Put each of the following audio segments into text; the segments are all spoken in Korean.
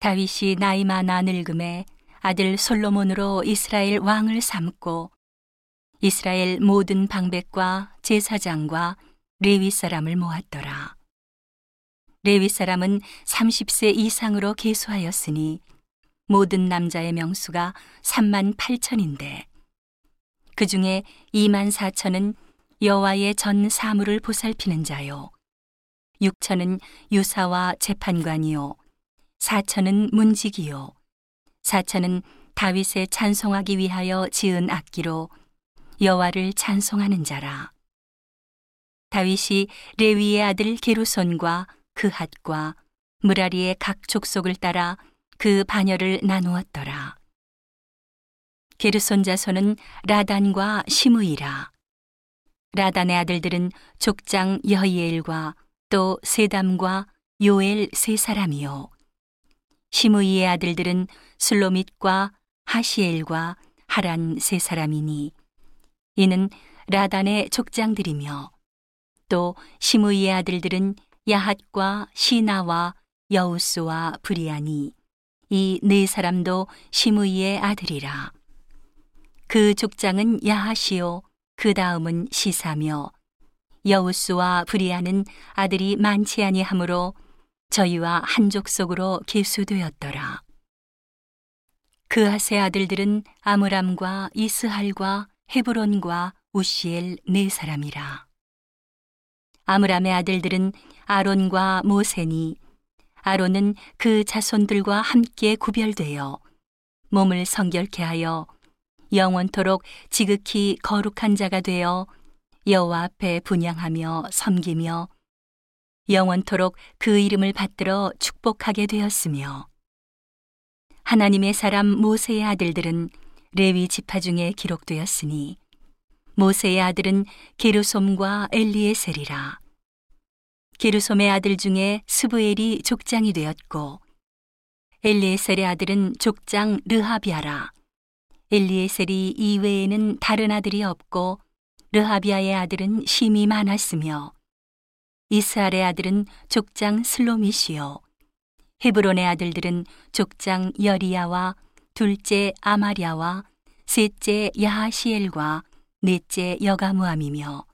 다윗이 나이 많아 늙음에 아들 솔로몬으로 이스라엘 왕을 삼고 이스라엘 모든 방백과 제사장과 레위 사람을 모았더라. 레위 사람은 30세 이상으로 계수하였으니 모든 남자의 명수가 3만 8천인데 그 중에 2만 4천은 여호와의 전 사물을 보살피는 자요 6천은 유사와 재판관이요 4천은 문지기요 4천은 다윗의 찬송하기 위하여 지은 악기로 여호와를 찬송하는 자라 다윗이 레위의 아들 게루손과 그핫과 무라리의 각 족속을 따라 그 반열을 나누었더라. 게르손 자손은 라단과 시므이라. 라단의 아들들은 족장 여이엘과 또 세담과 요엘 세 사람이요. 시므이의 아들들은 슬로밋과 하시엘과 하란 세 사람이니 이는 라단의 족장들이며 또 시므이의 아들들은 야핫과 시나와 여우스와 브리아니 이 네 사람도 시므이의 아들이라. 그 족장은 야하시오 그 다음은 시사며 여우스와 브리아는 아들이 많지 아니하므로 저희와 한 족 속으로 계수되었더라. 그 하세 아들들은 아므람과 이스할과 헤브론과 우시엘 네 사람이라. 아므람의 아들들은 아론과 모세니 아론은 그 자손들과 함께 구별되어 몸을 성결케 하여 영원토록 지극히 거룩한 자가 되어 여호와 앞에 분양하며 섬기며 영원토록 그 이름을 받들어 축복하게 되었으며 하나님의 사람 모세의 아들들은 레위 지파 중에 기록되었으니 모세의 아들은 게르솜과 엘리에셀이라. 게르솜의 아들 중에 스부엘이 족장이 되었고 엘리에셀의 아들은 족장 르하비아라. 엘리에셀이 이외에는 다른 아들이 없고 르하비아의 아들은 심이 많았으며 이스할의 아들은 족장 슬로미시요 헤브론의 아들들은 족장 여리야와 둘째 아마리아와 셋째 야하시엘과 넷째 여가무함이며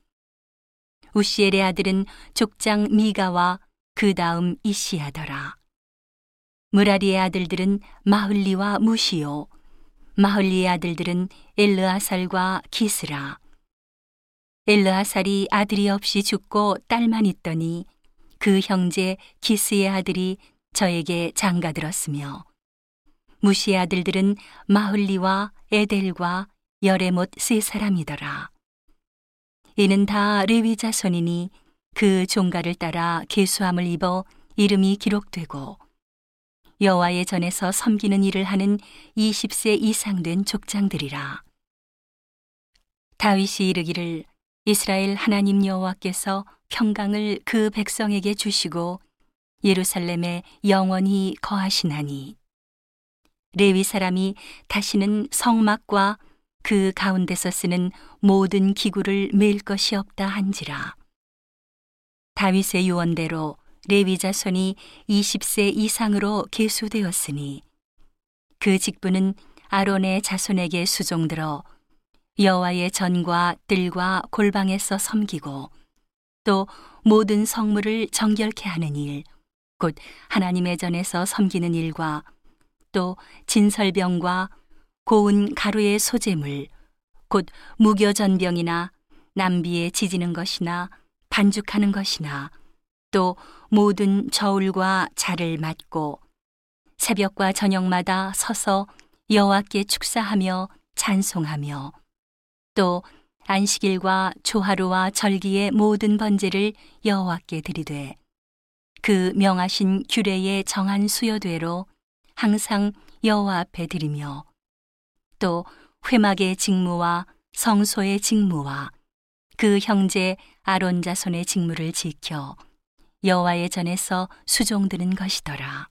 우시엘의 아들은 족장 미가와 그 다음 이시하더라. 무라리의 아들들은 마흘리와 무시요. 마흘리의 아들들은 엘르아살과 기스라. 엘르아살이 아들이 없이 죽고 딸만 있더니 그 형제 기스의 아들이 저에게 장가들었으며 무시의 아들들은 마흘리와 에델과 열에못 세 사람이더라. 이는 다 레위 자손이니 그 종가를 따라 계수함을 입어 이름이 기록되고 여호와의 전에서 섬기는 일을 하는 20세 이상 된 족장들이라. 다윗이 이르기를 이스라엘 하나님 여호와께서 평강을 그 백성에게 주시고 예루살렘에 영원히 거하시나니 레위 사람이 다시는 성막과 그 가운데서 쓰는 모든 기구를 맬 것이 없다 한지라. 다윗의 유언대로 레위 자손이 20세 이상으로 계수되었으니 그 직분은 아론의 자손에게 수종들어 여호와의 전과 뜰과 골방에서 섬기고 또 모든 성물을 정결케 하는 일, 곧 하나님의 전에서 섬기는 일과 또 진설병과 고운 가루의 소재물, 곧 무교전병이나 남비에 지지는 것이나 반죽하는 것이나 또 모든 저울과 자를 맞고 새벽과 저녁마다 서서 여호와께 축사하며 찬송하며 또 안식일과 조하루와 절기의 모든 번제를 여호와께 드리되 그 명하신 규례의 정한 수여대로 항상 여호와 앞에 드리며 또 회막의 직무와 성소의 직무와 그 형제 아론 자손의 직무를 지켜 여호와의 전에서 수종드는 것이더라.